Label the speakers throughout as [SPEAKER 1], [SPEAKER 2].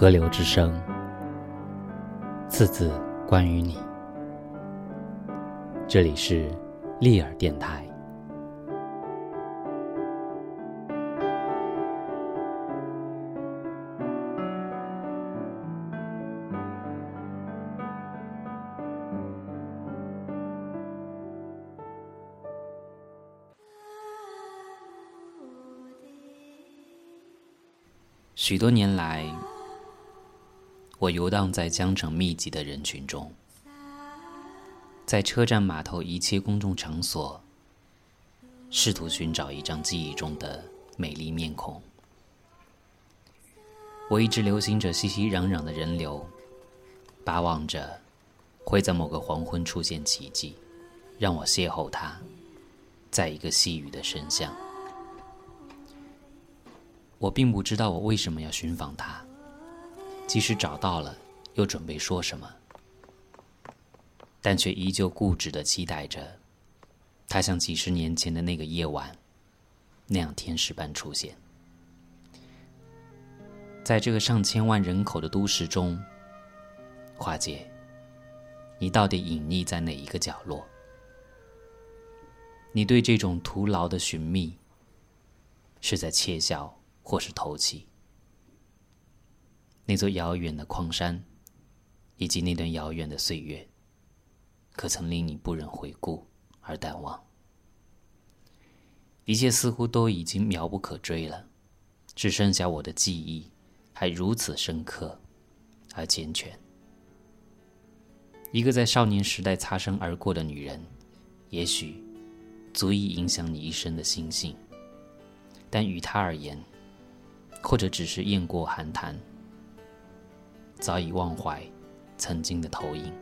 [SPEAKER 1] 河流之声，次次关于你。这里是利尔电台。许多年来，我游荡在江城密集的人群中，在车站、码头一切公众场所，试图寻找一张记忆中的美丽面孔。我一直流行着熙熙攘攘的人流，巴望着会在某个黄昏出现奇迹，让我邂逅他，在一个细雨的深巷。我并不知道我为什么要寻访他，即使找到了，又准备说什么，但却依旧固执的期待着，他像几十年前的那个夜晚，那样天使般出现。在这个上千万人口的都市中，花姐，你到底隐匿在哪一个角落？你对这种徒劳的寻觅，是在窃笑？或是投弃那座遥远的矿山，以及那段遥远的岁月，可曾令你不忍回顾而淡忘？一切似乎都已经渺不可追了，只剩下我的记忆还如此深刻而健全。一个在少年时代擦身而过的女人，也许足以影响你一生的心性，但于她而言，或者只是雁过寒潭，早已忘怀曾经的投影。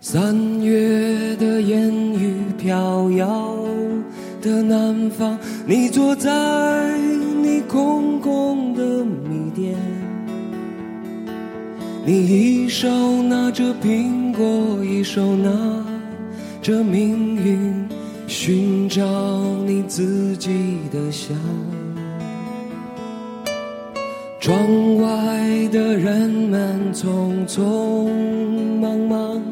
[SPEAKER 2] 三月的烟雨飘摇的南方，你坐在你空空的米店，你一手拿着苹果，一手拿着命运。寻找你自己的香。窗外的人们匆匆忙忙，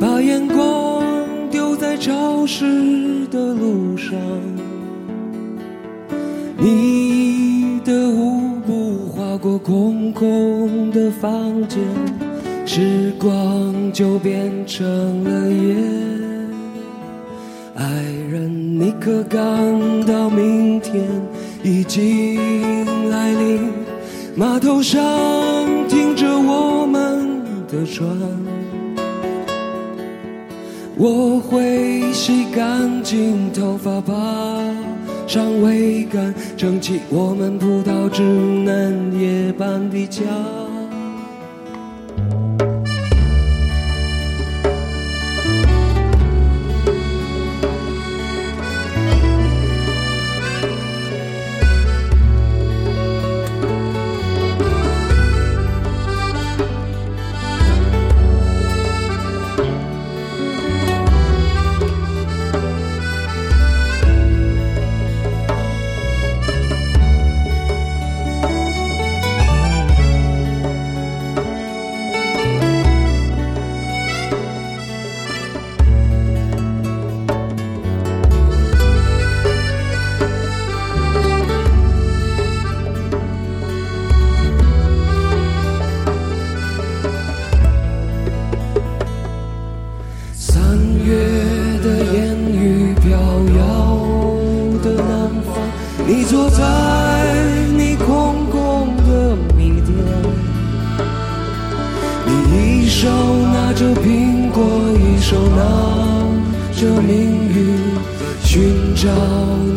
[SPEAKER 2] 把眼光丢在潮湿的路上。你的舞步划过空空的房间，时光就变成了夜。爱人，你可感到明天已经来临？码头上停着我们的船，我会洗干净头发，爬上桅杆，撑起我们葡萄枝嫩叶般的家。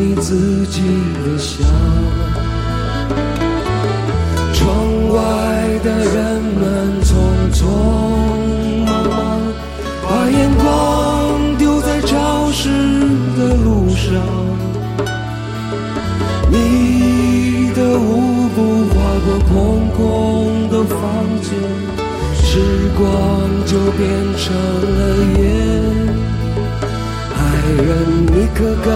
[SPEAKER 2] 你自己的香。窗外的人们匆匆忙忙，把眼光丢在潮湿的路上。你的舞步划过空空的房间，时光就变成了烟。爱人你可感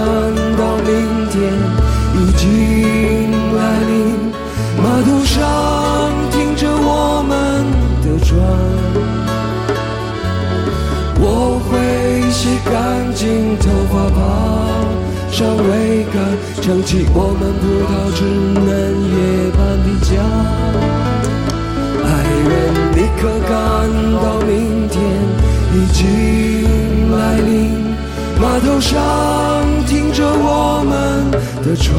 [SPEAKER 2] 到明天已经来临。
[SPEAKER 3] 码头上停着我们的船我会洗干净头发爬上桅杆撑起我们葡萄枝嫩叶般的家爱人你可感到明天已经来临码头上停着我们的船，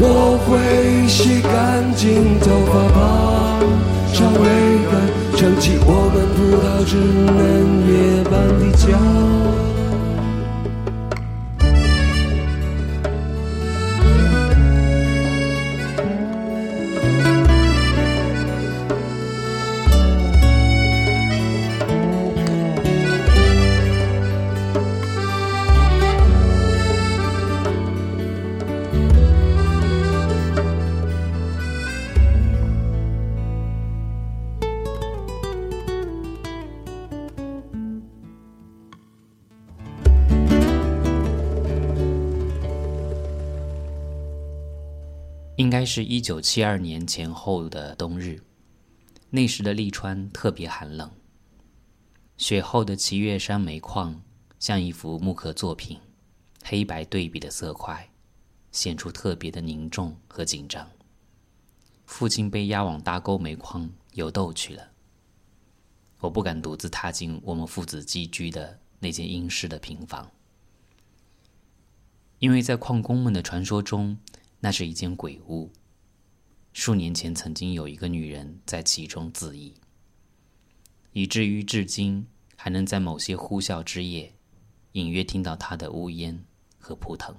[SPEAKER 3] 我会洗干净头发，把尚未干，撑起我们葡萄枝嫩叶般的家。
[SPEAKER 1] 应该是一九七二年前后的冬日，那时的利川特别寒冷。雪后的齐岳山煤矿像一幅木刻作品，黑白对比的色块，显出特别的凝重和紧张。父亲被押往大沟煤矿游斗去了，我不敢独自踏进我们父子寄居的那间阴湿的平房，因为在矿工们的传说中。那是一间鬼屋。数年前，曾经有一个女人在其中自缢，以至于至今还能在某些呼啸之夜，隐约听到她的呜咽和扑腾。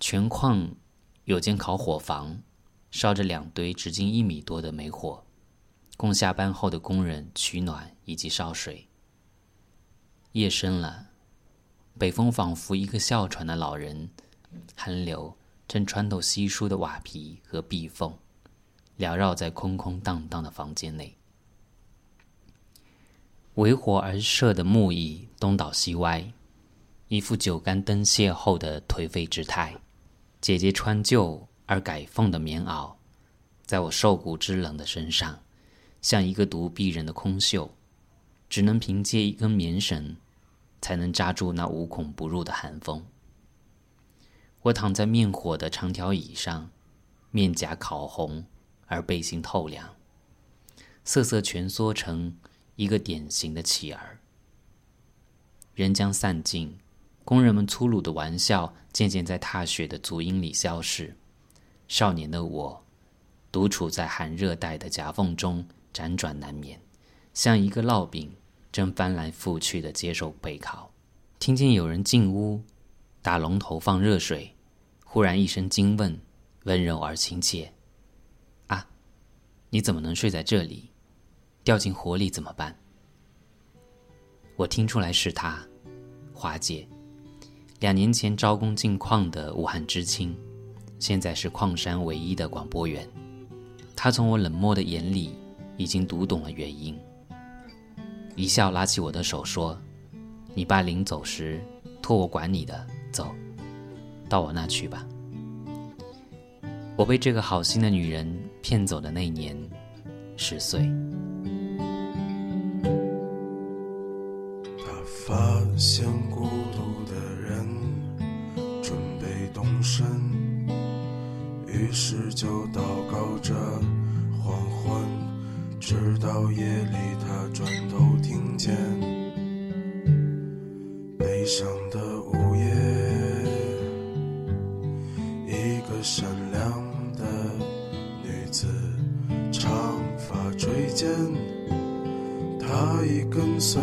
[SPEAKER 1] 全矿有间烤火房，烧着两堆直径一米多的煤火，供下班后的工人取暖以及烧水。夜深了，北风仿佛一个哮喘的老人。寒流正穿透稀疏的瓦皮和壁缝，缭绕在空空荡荡的房间内。围火而设的木椅东倒西歪，一副酒干灯泄后的颓废之态。姐姐穿旧而改缝的棉袄，在我瘦骨之冷的身上，像一个独臂人的空袖，只能凭借一根棉绳，才能扎住那无孔不入的寒风。我躺在面火的长条椅上，面颊烤红，而背心透凉，瑟瑟蜷缩成一个典型的乞儿。人将散尽，工人们粗鲁的玩笑渐渐在踏雪的足音里消逝。少年的我，独处在寒热带的夹缝中，辗转难眠，像一个烙饼，正翻来覆去的接受备考。听见有人进屋。打龙头放热水，忽然一声惊问，温柔而亲切：“啊，你怎么能睡在这里？掉进火里怎么办？”我听出来是他，华姐，两年前招工进矿的武汉知青，现在是矿山唯一的广播员。他从我冷漠的眼里已经读懂了原因，一笑拉起我的手说：“你爸临走时托我管你的。”走，到我那去吧。我被这个好心的女人骗走的那年，十岁。
[SPEAKER 4] 他发现孤独的人准备动身，于是就祷告着黄昏，直到夜里他转头听见悲伤间它已跟随。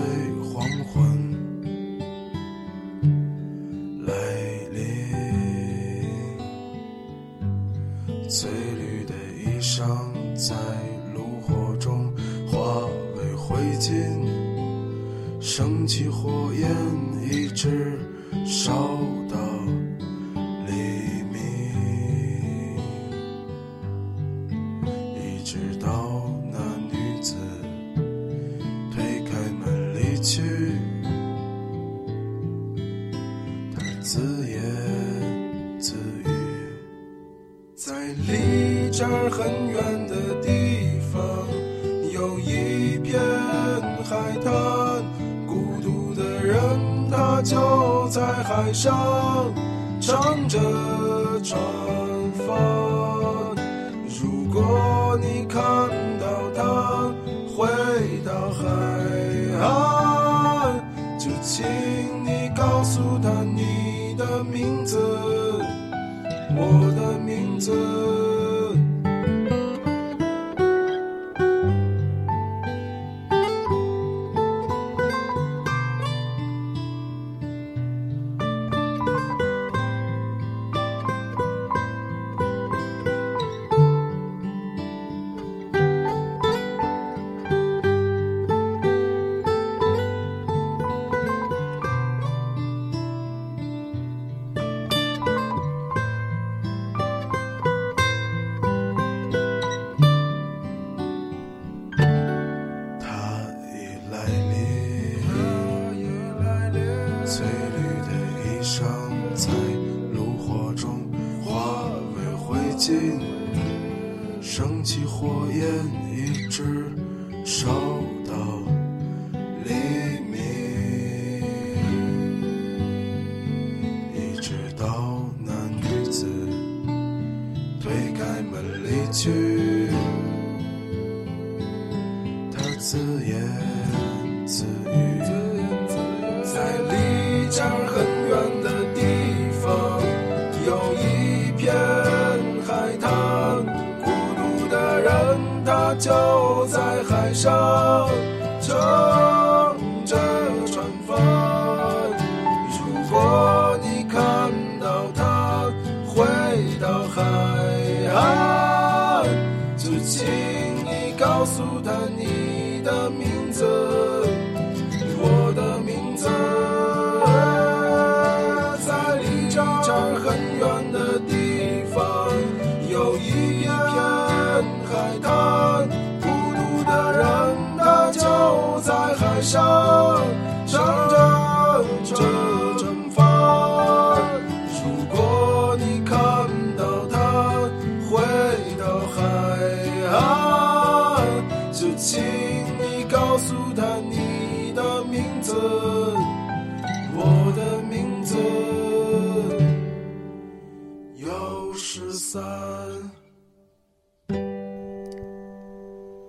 [SPEAKER 4] 告诉他你的名字，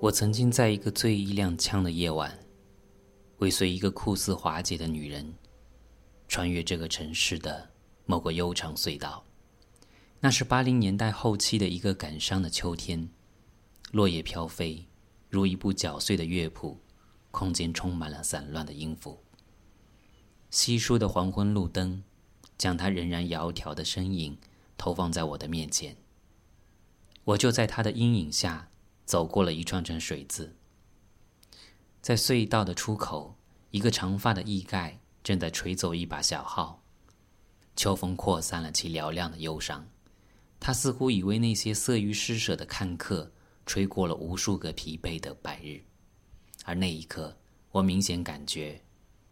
[SPEAKER 4] 我
[SPEAKER 1] 曾经在一个醉意踉跄的夜晚，尾随一个酷似华姐的女人，穿越这个城市的某个悠长隧道。那是八零年代后期的一个感伤的秋天，落叶飘飞，如一部搅碎的乐谱，空间充满了散乱的音符。稀疏的黄昏路灯，将她仍然窈窕的身影投放在我的面前。我就在她的阴影下。走过了一串串水渍，在隧道的出口，一个长发的艺盖正在吹奏一把小号。秋风扩散了其嘹亮的忧伤，他似乎以为那些色欲施舍的看客吹过了无数个疲惫的白日，而那一刻，我明显感觉，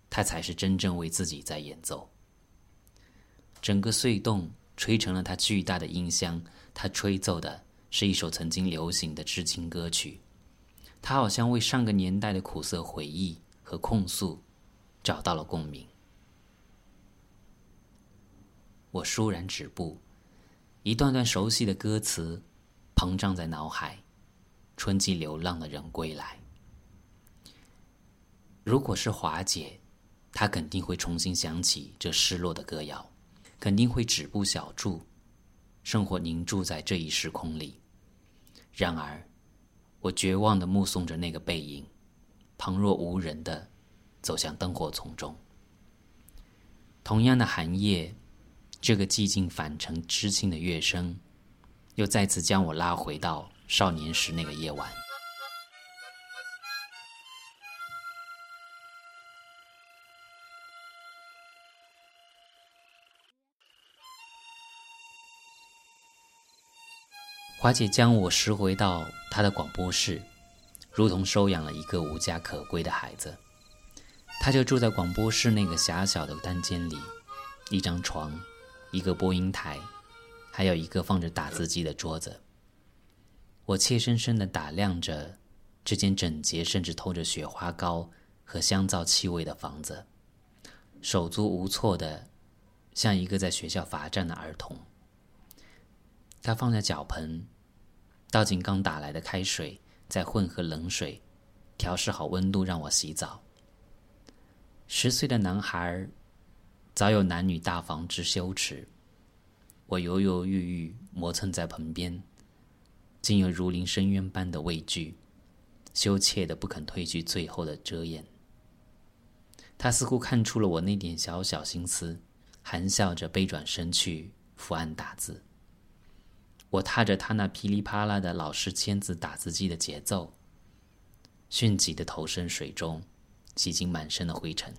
[SPEAKER 1] 他才是真正为自己在演奏。整个隧洞吹成了他巨大的音箱，他吹奏的。是一首曾经流行的知情歌曲，它好像为上个年代的苦涩回忆和控诉找到了共鸣。我倏然止步，一段段熟悉的歌词膨胀在脑海。春季流浪的人归来。如果是华姐，她肯定会重新想起这失落的歌谣，肯定会止步小住，生活凝住在这一时空里。然而，我绝望的目送着那个背影，旁若无人的走向灯火丛中。同样的寒夜，这个寂静返程知青的乐声，又再次将我拉回到少年时那个夜晚。华姐将我拾回到她的广播室，如同收养了一个无家可归的孩子。她就住在广播室那个狭小的单间里，一张床，一个播音台，还有一个放着打字机的桌子。我怯生生地打量着这间整洁甚至透着雪花膏和香皂气味的房子，手足无措的，像一个在学校罚站的儿童。他放下脚盆，倒进刚打来的开水，再混合冷水，调试好温度让我洗澡。十岁的男孩早有男女大防之羞耻，我犹犹豫豫磨蹭在盆边，竟有如临深渊般的畏惧，羞怯的不肯褪去最后的遮掩。他似乎看出了我那点小小心思，含笑着背转身去伏案打字。我踏着他那噼里啪啦的老式签字打字机的节奏，迅疾的投身水中，洗净满身的灰尘。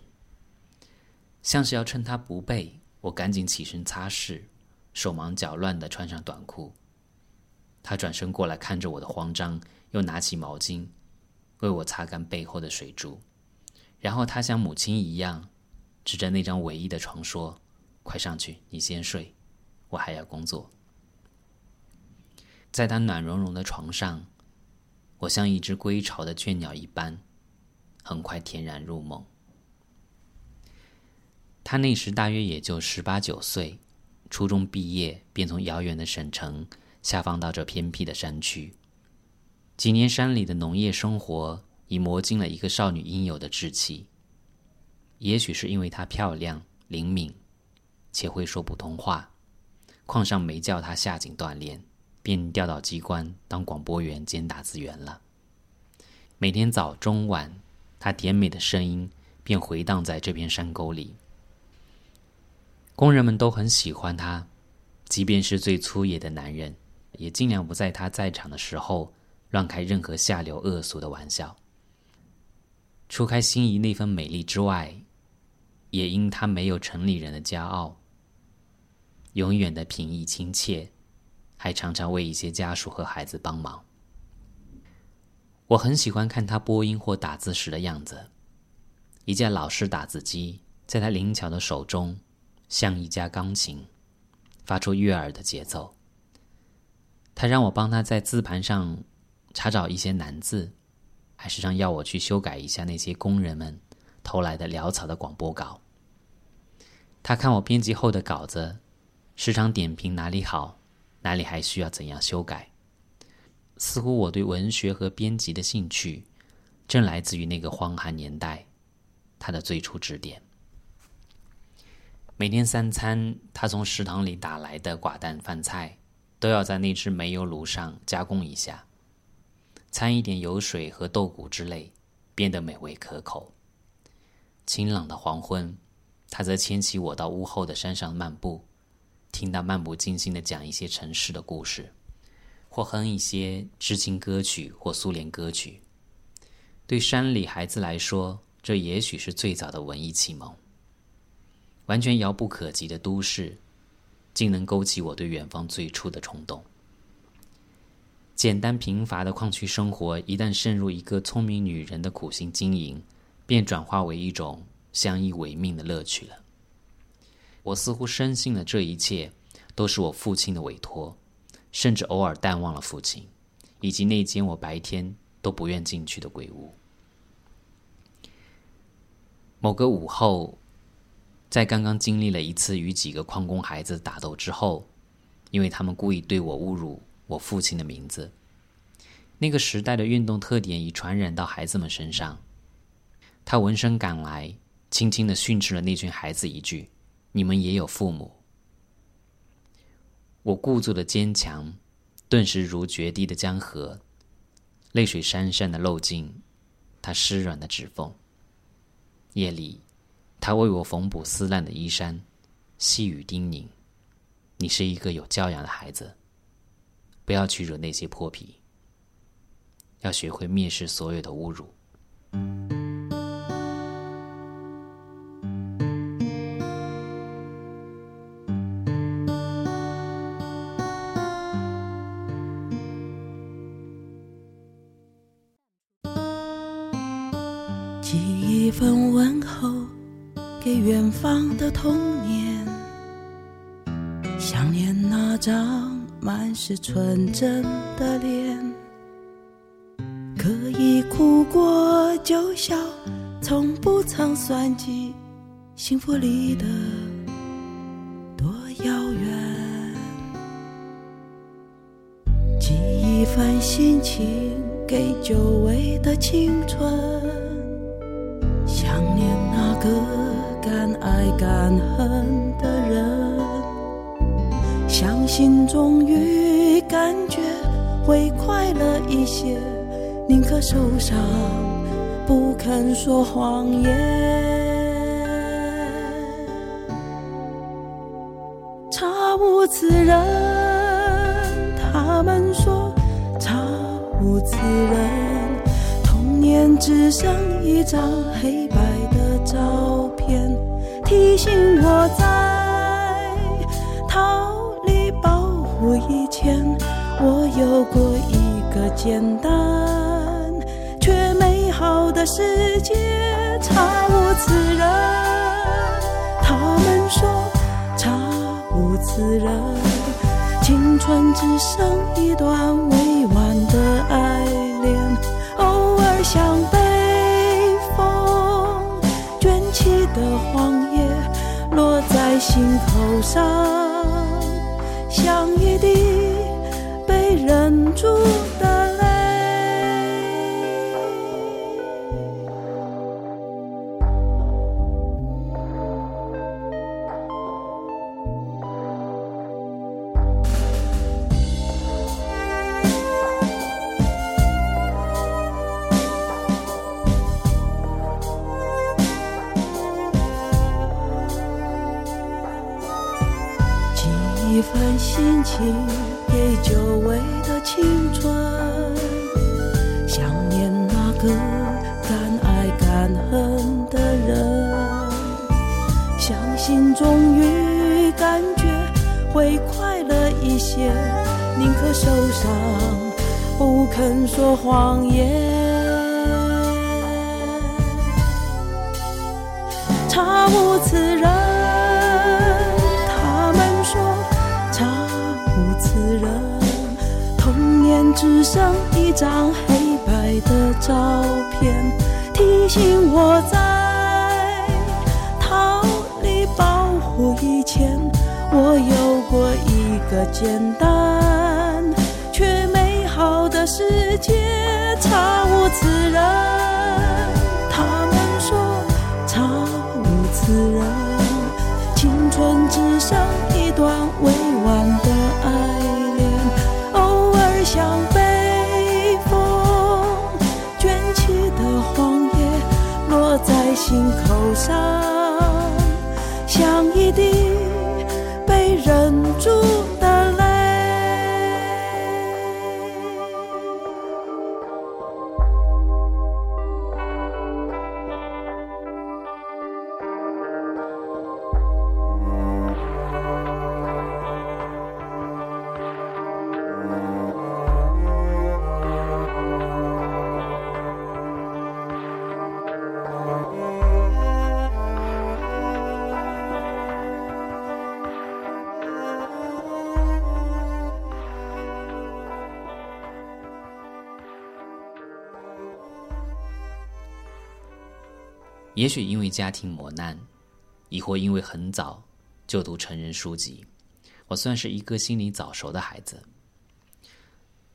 [SPEAKER 1] 像是要趁他不备，我赶紧起身擦拭，手忙脚乱的穿上短裤。他转身过来看着我的慌张，又拿起毛巾为我擦干背后的水珠。然后他像母亲一样，指着那张唯一的床说：“快上去，你先睡，我还要工作。”在他暖融融的床上，我像一只归巢的倦鸟一般，很快恬然入梦。他那时大约也就十八九岁，初中毕业便从遥远的省城下放到这偏僻的山区，几年山里的农业生活。已磨尽了一个少女应有的志气。也许是因为她漂亮、灵敏，且会说普通话，矿上没叫她下井锻炼，便调到机关当广播员兼打字员了。每天早、中、晚，她甜美的声音便回荡在这片山沟里。工人们都很喜欢她，即便是最粗野的男人，也尽量不在她在场的时候乱开任何下流恶俗的玩笑。除开心仪那份美丽之外，也因她没有城里人的骄傲，永远的平易亲切，还常常为一些家属和孩子帮忙。我很喜欢看他播音或打字时的样子，一架老式打字机在他灵巧的手中，像一架钢琴，发出悦耳的节奏。他让我帮他在字盘上查找一些难字。还时常要我去修改一下那些工人们偷来的潦草的广播稿。他看我编辑后的稿子，时常点评哪里好，哪里还需要怎样修改。似乎我对文学和编辑的兴趣，正来自于那个荒寒年代，他的最初指点。每天三餐，他从食堂里打来的寡淡饭菜，都要在那只煤油炉上加工一下。掺一点油水和豆鼓之类，变得美味可口。清朗的黄昏，他则牵起我到屋后的山上漫步，听他漫不经心的讲一些城市的故事，或哼一些知青歌曲或苏联歌曲。对山里孩子来说，这也许是最早的文艺启蒙。完全遥不可及的都市，竟能勾起我对远方最初的冲动。简单贫乏的矿区生活，一旦渗入一个聪明女人的苦心经营，便转化为一种相依为命的乐趣了。我似乎深信了这一切都是我父亲的委托，甚至偶尔淡忘了父亲，以及那间我白天都不愿进去的鬼屋。某个午后，在刚刚经历了一次与几个矿工孩子打斗之后，因为他们故意对我侮辱。我父亲的名字。那个时代的运动特点已传染到孩子们身上。他闻声赶来，轻轻的训斥了那群孩子一句：“你们也有父母。”我故作的坚强，顿时如决堤的江河，泪水潸潸的漏进他湿软的指缝。夜里，他为我缝补撕烂的衣衫，细语叮咛：“你是一个有教养的孩子。”不要去惹那些泼皮，要学会蔑视所有的侮辱。
[SPEAKER 5] 一份问候给远方的童年，想念那张。满是纯真的脸，可以哭过就笑，从不曾算计幸福离得多遥远。寄一份心情给久违的青春，敢爱敢恨的人，相信终于感觉会快乐一些，宁可受伤，不肯说谎言。查无此人，他们说查无此人。童年只剩一张黑白的照，提醒我在逃离保护以前，我有过一个简单却美好的世界。查无此人，他们说查无此人。青春只剩一段未完的爱恋，偶尔像被风卷起的，心口上，像一滴被忍住的情给久违的青春，想念那个敢爱敢恨的人，相信终于感觉会快乐一些，宁可受伤，不肯说谎言。查无此人，只剩一张黑白的照片，提醒我在逃离保护以前，我有过一个简单却美好的世界。查无此人，他们说查无此人，青春只剩心口上，像一滴
[SPEAKER 1] 也许因为家庭磨难，亦或因为很早就读成人书籍，我算是一个心里早熟的孩子。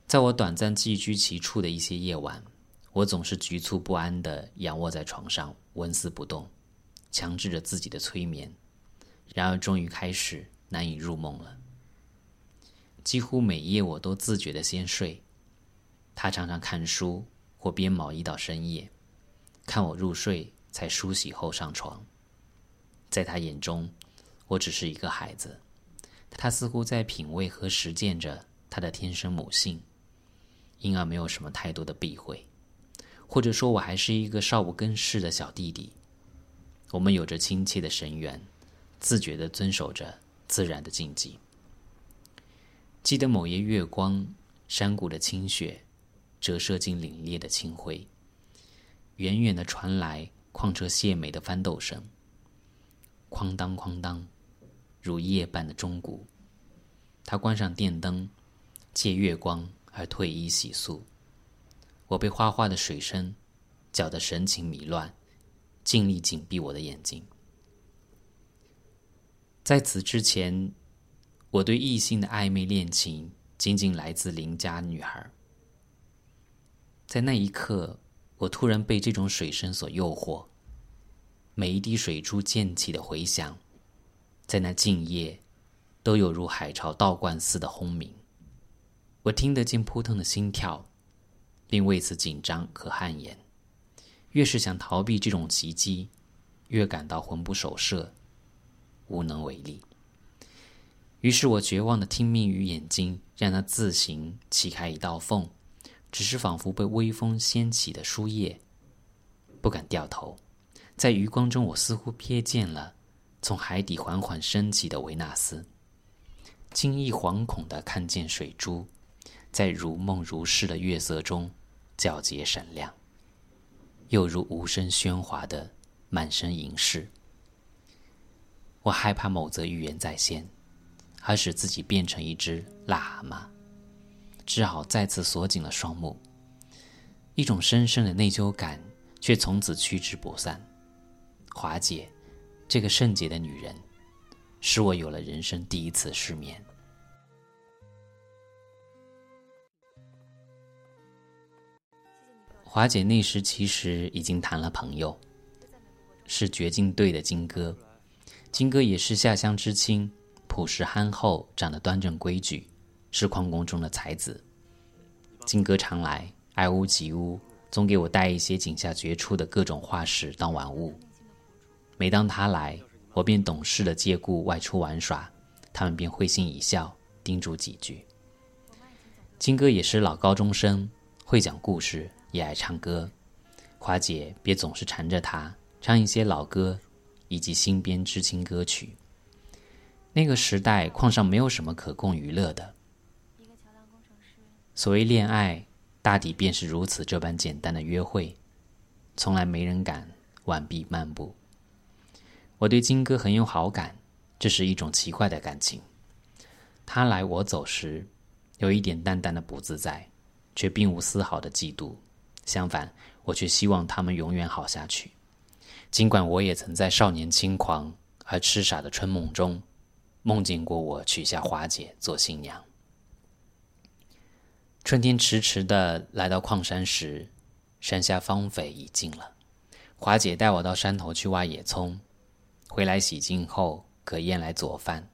[SPEAKER 1] 在我短暂寄居其处的一些夜晚，我总是局促不安地仰卧在床上，纹丝不动，强制着自己的催眠。然而，终于开始难以入梦了。几乎每夜我都自觉地先睡，他常常看书或编毛衣到深夜，看我入睡才梳洗后上床。在他眼中，我只是一个孩子，他似乎在品味和实践着他的天生母性，因而没有什么太多的避讳，或者说我还是一个少不更事的小弟弟。我们有着亲切的神缘，自觉地遵守着自然的禁忌。记得某夜月光，山谷的清雪折射进凛冽的清辉，远远的传来矿车卸煤的翻斗声，哐当哐当，如夜半的钟鼓。他关上电灯，借月光而退衣洗漱。我被哗哗的水声搅得神情迷乱，尽力紧闭我的眼睛。在此之前，我对异性的暧昧恋情仅仅来自邻家女孩。在那一刻，我突然被这种水声所诱惑，每一滴水珠溅起的回响，在那静夜，都有如海潮倒灌似的轰鸣。我听得见扑腾的心跳，并为此紧张和汗颜。越是想逃避这种袭击，越感到魂不守舍，无能为力。于是我绝望的听命于眼睛，让它自行砌开一道缝，只是仿佛被微风掀起的书页，不敢掉头。在余光中，我似乎瞥见了从海底缓缓升起的维纳斯，惊异惶恐的看见水珠。在如梦如诗的月色中，皎洁闪亮，又如无声喧哗的满身银饰。我害怕某则预言再现，而使自己变成一只癞蛤蟆，只好再次锁紧了双目。一种深深的内疚感却从此驱之不散。华姐，这个圣洁的女人，使我有了人生第一次失眠。华姐那时其实已经谈了朋友，是掘金队的金哥。金哥也是下乡知青，朴实憨厚，长得端正规矩，是矿工中的才子。金哥常来，爱屋及乌，总给我带一些井下掘出的各种化石当玩物。每当他来，我便懂事的借故外出玩耍，他们便会心一笑，叮嘱几句。金哥也是老高中生，会讲故事。也爱唱歌，华姐别总是缠着他唱一些老歌，以及新编知青歌曲。那个时代，矿上没有什么可供娱乐的。所谓恋爱，大抵便是如此这般简单的约会，从来没人敢挽臂漫步。我对金哥很有好感，这是一种奇怪的感情。他来我走时，有一点淡淡的不自在，却并无丝毫的嫉妒。相反，我却希望他们永远好下去。尽管我也曾在少年轻狂而痴傻的春梦中，梦见过我娶下华姐做新娘。春天迟迟的来到矿山时，山下荒废已尽了。华姐带我到山头去挖野葱，回来洗净后可腌来做饭。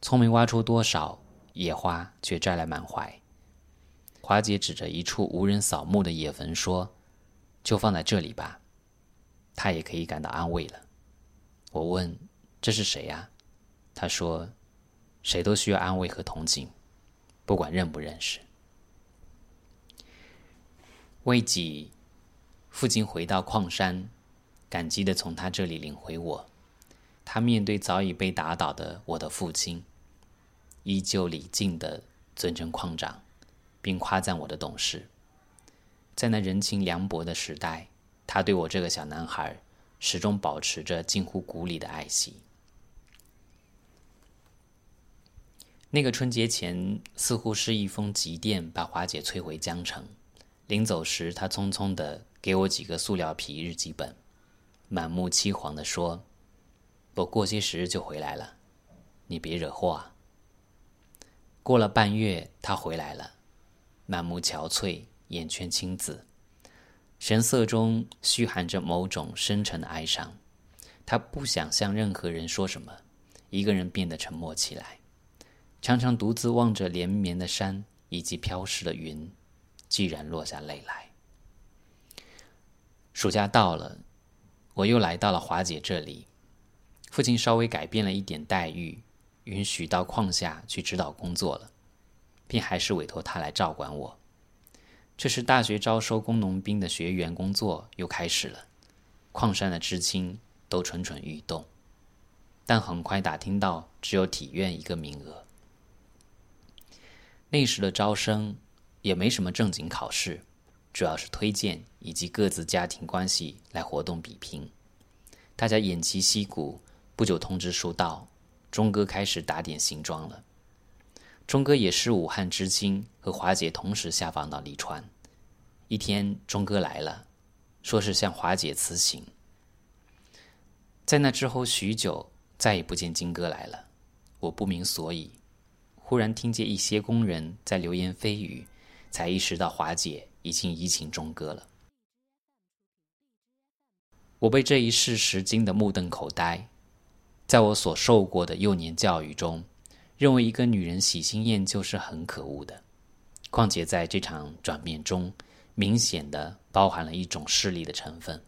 [SPEAKER 1] 葱没挖出多少，野花却摘来满怀。华姐指着一处无人扫墓的野坟说：“就放在这里吧，她也可以感到安慰了。”我问：“这是谁呀？”她说：“谁都需要安慰和同情，不管认不认识。”未几，父亲回到矿山，感激的从他这里领回我。他面对早已被打倒的我的父亲，依旧礼敬的尊称矿长。并夸赞我的懂事。在那人情凉薄的时代，他对我这个小男孩始终保持着近乎骨里的爱惜。那个春节前，似乎是一封急电把华姐催回江城。临走时，他匆匆的给我几个塑料皮日记本，满目凄惶的说：“我过些时日就回来了，你别惹祸啊。”过了半月，他回来了。满目憔悴，眼圈青紫，神色中虚含着某种深沉的哀伤。他不想向任何人说什么，一个人变得沉默起来，常常独自望着连绵的山以及飘逝的云，寂然落下泪来。暑假到了，我又来到了华姐这里。父亲稍微改变了一点待遇，允许到矿下去指导工作了。并还是委托他来照管我。这时，大学招收工农兵的学员工作又开始了，矿山的知青都蠢蠢欲动。但很快打听到，只有体院一个名额。那时的招生也没什么正经考试，主要是推荐以及各自家庭关系来活动比拼。大家偃旗息鼓，不久通知书到，钟哥开始打点行装了。钟哥也是武汉知青，和华姐同时下放到利川。一天，钟哥来了，说是向华姐辞行。在那之后许久，再也不见金哥来了，我不明所以。忽然听见一些工人在流言蜚语，才意识到华姐已经移情钟哥了。我被这一事实惊得目瞪口呆。在我所受过的幼年教育中，认为一个女人喜新厌旧是很可恶的。况且在这场转变中，明显的包含了一种势力的成分。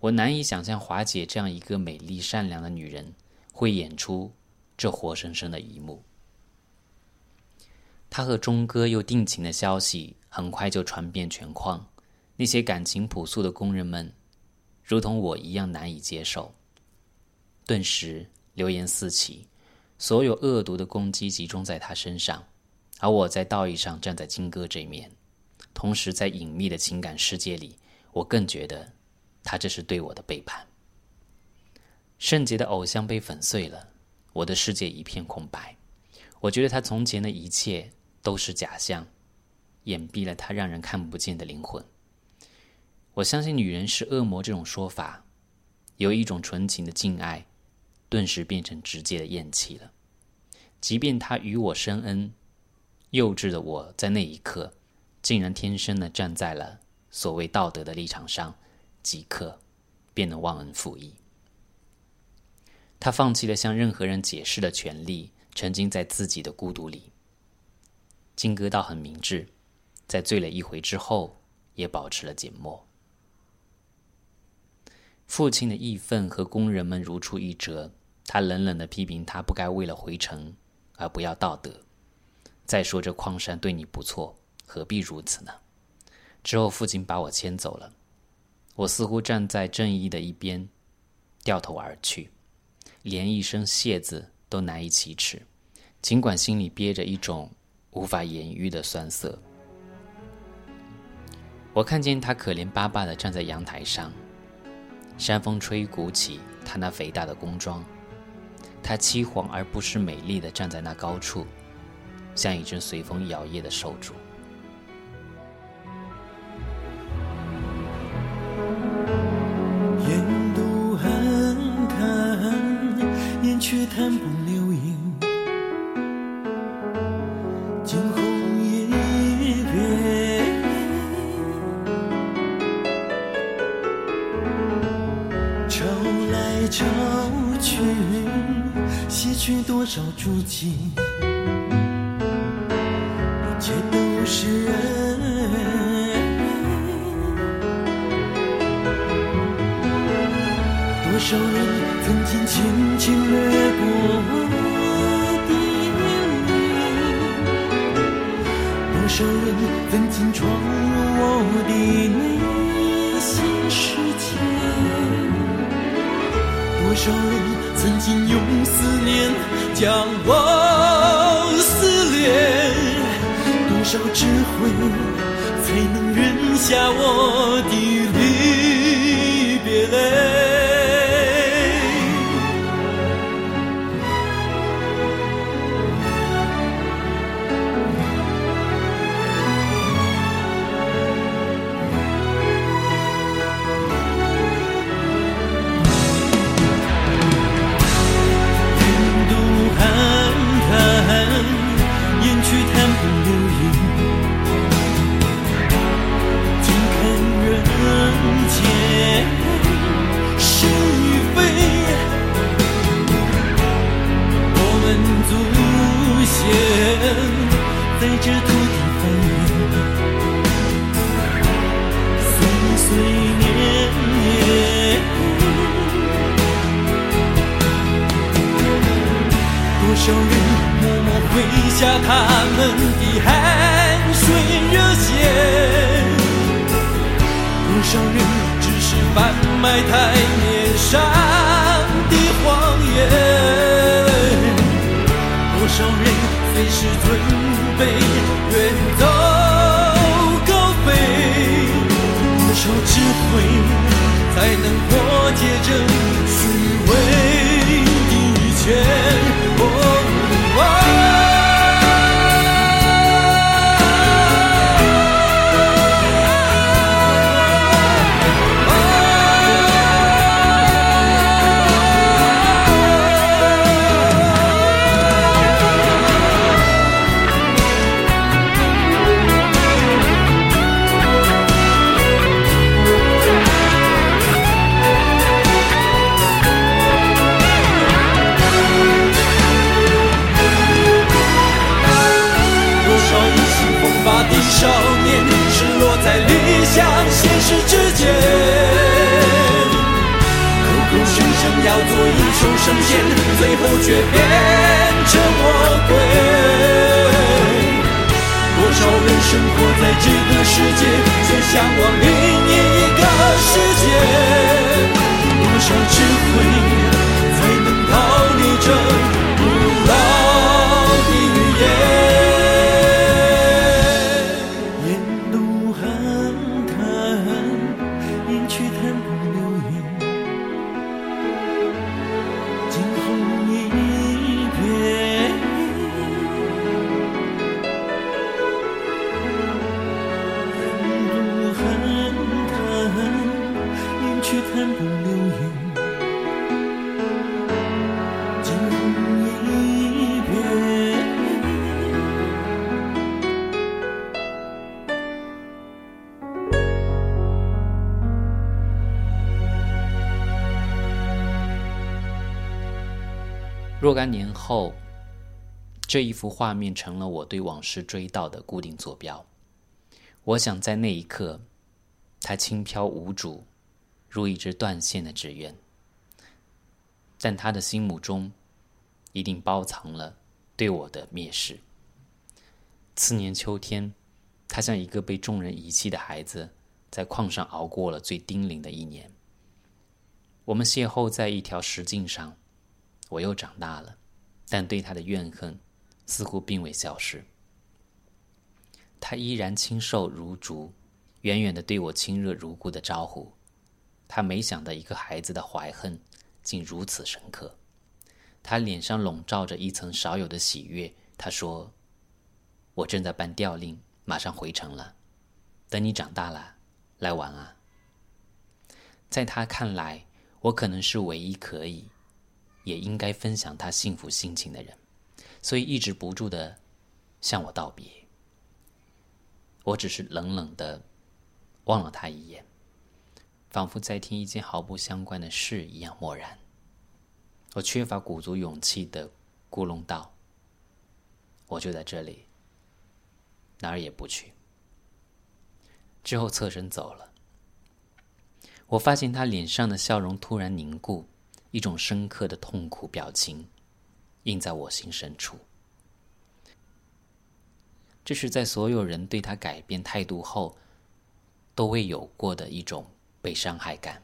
[SPEAKER 1] 我难以想象华姐这样一个美丽善良的女人，会演出这活生生的一幕。他和钟哥又定情的消息很快就传遍全矿，那些感情朴素的工人们，如同我一样难以接受。顿时流言四起，所有恶毒的攻击集中在他身上，而我在道义上站在金哥这面。同时，在隐秘的情感世界里，我更觉得他这是对我的背叛。圣洁的偶像被粉碎了，我的世界一片空白。我觉得他从前的一切都是假象，掩蔽了他让人看不见的灵魂。我相信女人是恶魔这种说法，有一种纯情的敬爱。顿时变成直接的厌弃了。即便他与我深恩，幼稚的我在那一刻，竟然天生的站在了所谓道德的立场上，即刻便能忘恩负义。他放弃了向任何人解释的权利，沉浸在自己的孤独里。金哥倒很明智，在醉了一回之后，也保持了缄默。父亲的义愤和工人们如出一辙。他冷冷的批评他不该为了回城而不要道德。再说这矿山对你不错，何必如此呢？之后父亲把我牵走了，我似乎站在正义的一边，掉头而去，连一声谢字都难以启齿，尽管心里憋着一种无法言喻的酸涩。我看见他可怜巴巴的站在阳台上，山风吹鼓起他那肥大的工装。他凄黄而不失美丽的站在那高处，像一只随风摇曳的瘦猪。
[SPEAKER 3] 烟都寒看，烟却弹不流影。去多少足迹，一切都是人。多少人曾经轻轻掠过我的脸，多少人曾经闯入我的内心世界，多少人。曾经用思念将我撕裂，多少智慧才能忍下我的离别泪？多少人默默挥下他们的汗水热血，多少人只是贩卖太面上的谎言，多少人随时准备远走高飞，多少智慧才能破解这虚伪的一切。
[SPEAKER 1] 若干年后，这一幅画面成了我对往事追悼的固定坐标。我想在那一刻，它轻飘无主，如一只断线的纸鸢。但他的心目中，一定包藏了对我的蔑视。次年秋天，他像一个被众人遗弃的孩子，在矿上熬过了最丁咛的一年。我们邂逅在一条石径上。我又长大了，但对他的怨恨似乎并未消失。他依然清瘦如竹，远远的对我亲热如故的招呼。他没想到一个孩子的怀恨竟如此深刻。他脸上笼罩着一层少有的喜悦。他说：“我正在办调令，马上回城了。等你长大了，来玩啊。”在他看来，我可能是唯一可以。也应该分享他幸福心情的人，所以抑制不住的向我道别。我只是冷冷的望了他一眼，仿佛在听一件毫不相关的事一样漠然。我缺乏鼓足勇气的咕哝道：“我就在这里，哪儿也不去。”之后侧身走了。我发现他脸上的笑容突然凝固。一种深刻的痛苦表情印在我心深处，这是在所有人对他改变态度后都未有过的一种被伤害感。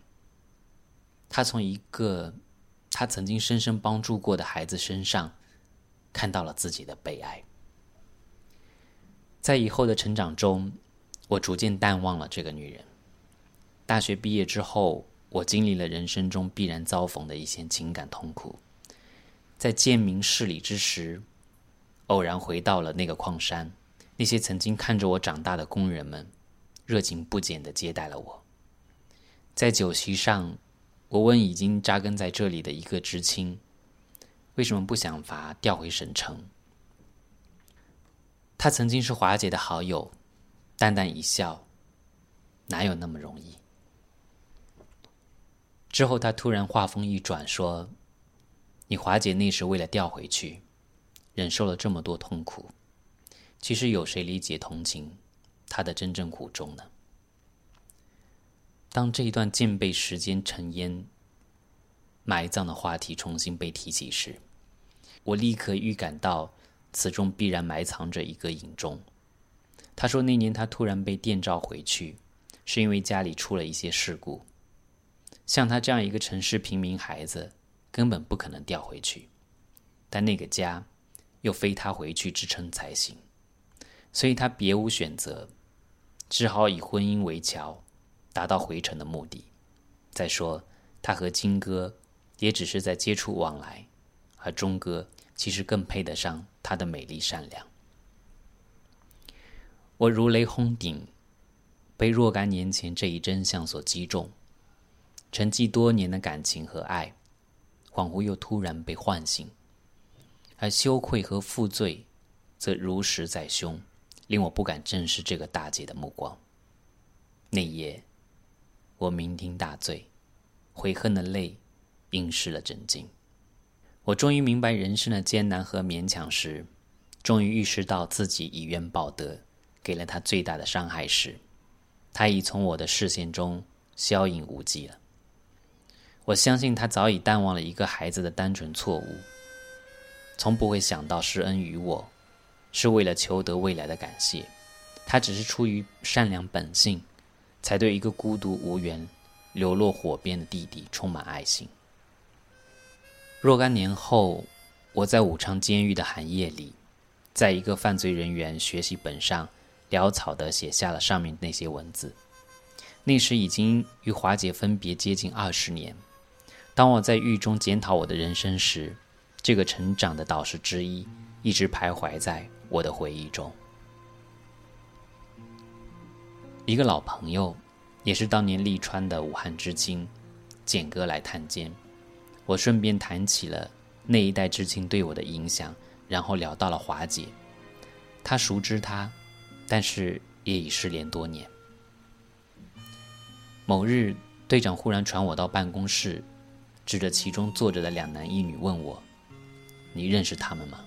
[SPEAKER 1] 他从一个他曾经深深帮助过的孩子身上看到了自己的悲哀。在以后的成长中，我逐渐淡忘了这个女人。大学毕业之后。我经历了人生中必然遭逢的一些情感痛苦，在见明事理之时，偶然回到了那个矿山，那些曾经看着我长大的工人们，热情不减地接待了我。在酒席上，我问已经扎根在这里的一个知青，为什么不想法调回省城？他曾经是华姐的好友，淡淡一笑，哪有那么容易？之后，他突然话锋一转，说：“你华姐那时为了调回去，忍受了这么多痛苦，其实有谁理解同情她的真正苦衷呢？”当这一段渐被时间尘烟埋葬的话题重新被提起时，我立刻预感到此中必然埋藏着一个隐衷。他说，那年他突然被电召回去，是因为家里出了一些事故。像他这样一个城市平民孩子，根本不可能调回去，但那个家又非他回去支撑才行，所以他别无选择，只好以婚姻为桥，达到回城的目的。再说，他和金哥也只是在接触往来，而钟哥其实更配得上他的美丽善良。我如雷轰顶，被若干年前这一真相所击中。沉寂多年的感情和爱，恍惚又突然被唤醒，而羞愧和负罪，则如实在胸，令我不敢正视这个大姐的目光。那夜，我酩酊大醉，悔恨的泪淋湿了枕巾。我终于明白人生的艰难和勉强时，终于意识到自己以怨报德，给了他最大的伤害时，他已从我的视线中消隐无迹了。我相信他早已淡忘了一个孩子的单纯错误，从不会想到施恩于我，是为了求得未来的感谢。他只是出于善良本性，才对一个孤独无援、流落火边的弟弟充满爱心。若干年后，我在武昌监狱的寒夜里，在一个犯罪人员学习本上潦草地写下了上面那些文字。那时已经与华姐分别接近二十年。当我在狱中检讨我的人生时，这个成长的导师之一一直徘徊在我的回忆中。一个老朋友，也是当年利川的武汉知青，简哥来探监，我顺便谈起了那一代知青对我的影响，然后聊到了华姐。他熟知他，但是也已失联多年。某日，队长忽然传我到办公室，指着其中坐着的两男一女问我：“你认识他们吗？”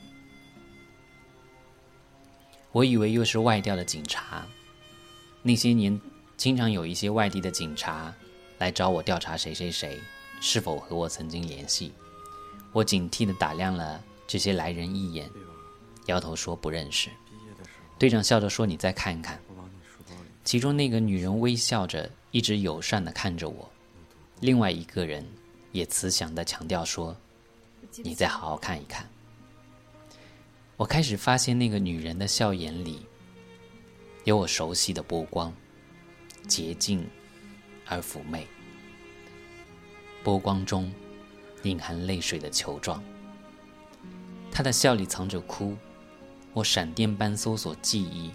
[SPEAKER 1] 我以为又是外调的警察。那些年，经常有一些外地的警察来找我调查谁谁谁是否和我曾经联系。我警惕地打量了这些来人一眼，摇头说不认识。队长笑着说：“你再看看。”其中那个女人微笑着，一直友善地看着我；另外一个人也慈祥地强调说：“你再好好看一看。”我开始发现那个女人的笑眼里。有我熟悉的波光，洁净而妩媚。波光中隐含泪水的球状。她的笑里藏着哭。我闪电般搜索记忆，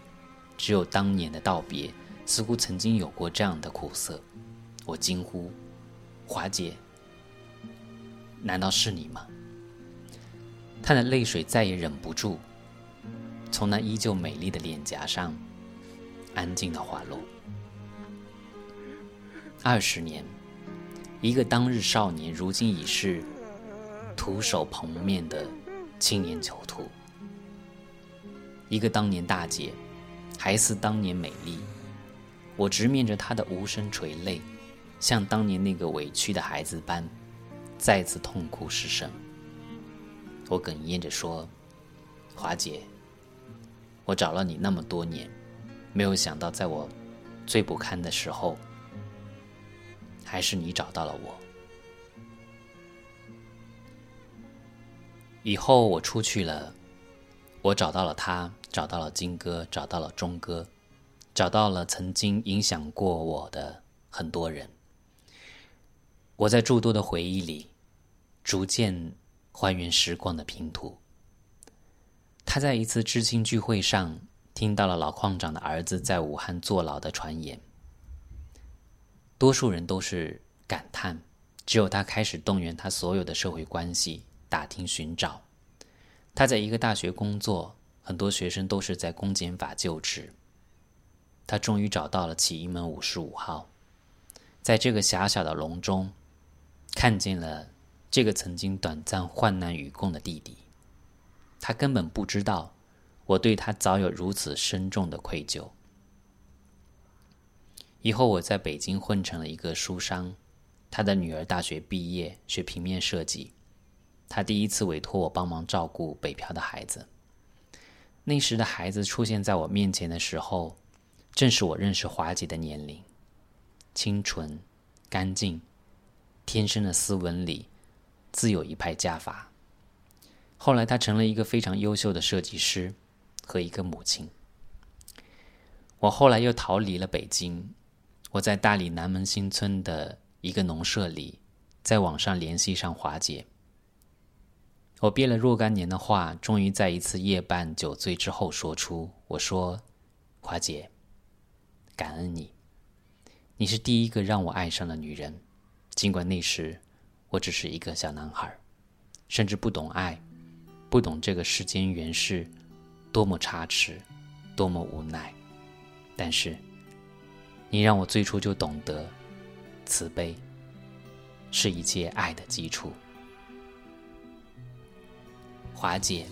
[SPEAKER 1] 只有当年的道别，似乎曾经有过这样的苦涩。我惊呼：“华姐，难道是你吗？”他的泪水再也忍不住，从那依旧美丽的脸颊上。安静的滑落。二十年，一个当日少年，如今已是徒手捧面的青年囚徒；一个当年大姐，还似当年美丽。我直面着她的无声垂泪，像当年那个委屈的孩子般，再次痛哭失声。我哽咽着说：“华姐，我找了你那么多年。”没有想到，在我最不堪的时候，还是你找到了我。以后我出去了，我找到了他，找到了金哥，找到了钟哥，找到了曾经影响过我的很多人。我在诸多的回忆里，逐渐还原时光的拼图。他在一次知青聚会上。听到了老矿长的儿子在武汉坐牢的传言，多数人都是感叹，只有他开始动员他所有的社会关系，打听寻找。他在一个大学工作，很多学生都是在公检法就职。他终于找到了起义门五十五号，在这个狭小的笼中，看见了这个曾经短暂患难与共的弟弟。他根本不知道。我对他早有如此深重的愧疚。以后我在北京混成了一个书商，他的女儿大学毕业学平面设计，他第一次委托我帮忙照顾北漂的孩子。那时的孩子出现在我面前的时候，正是我认识华姐的年龄，清纯、干净，天生的斯文里自有一派家法。后来他成了一个非常优秀的设计师。和一个母亲，我后来又逃离了北京。我在大理南门新村的一个农舍里，在网上联系上华姐。我憋了若干年的话，终于在一次夜半酒醉之后说出：“我说，华姐，感恩你，你是第一个让我爱上的女人。尽管那时我只是一个小男孩，甚至不懂爱，不懂这个世间缘事。”多么差池，多么无奈，但是，你让我最初就懂得，慈悲是一切爱的基础。华姐，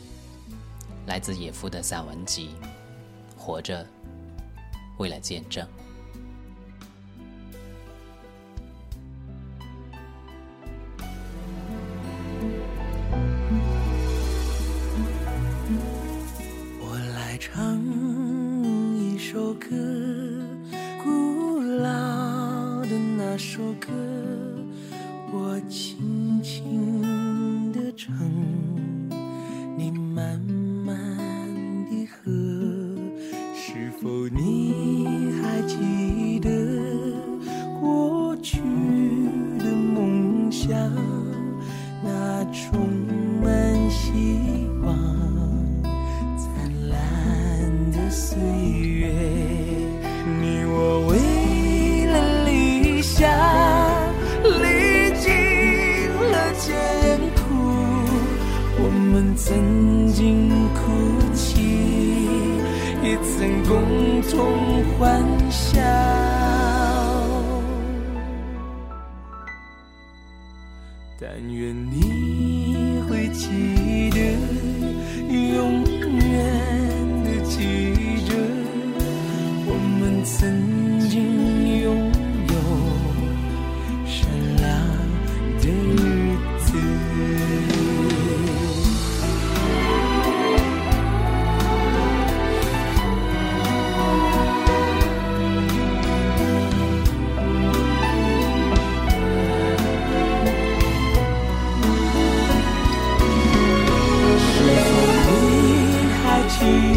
[SPEAKER 1] 来自野夫的散文集《活着为了见证》。
[SPEAKER 3] 歌古老的那首歌我轻轻你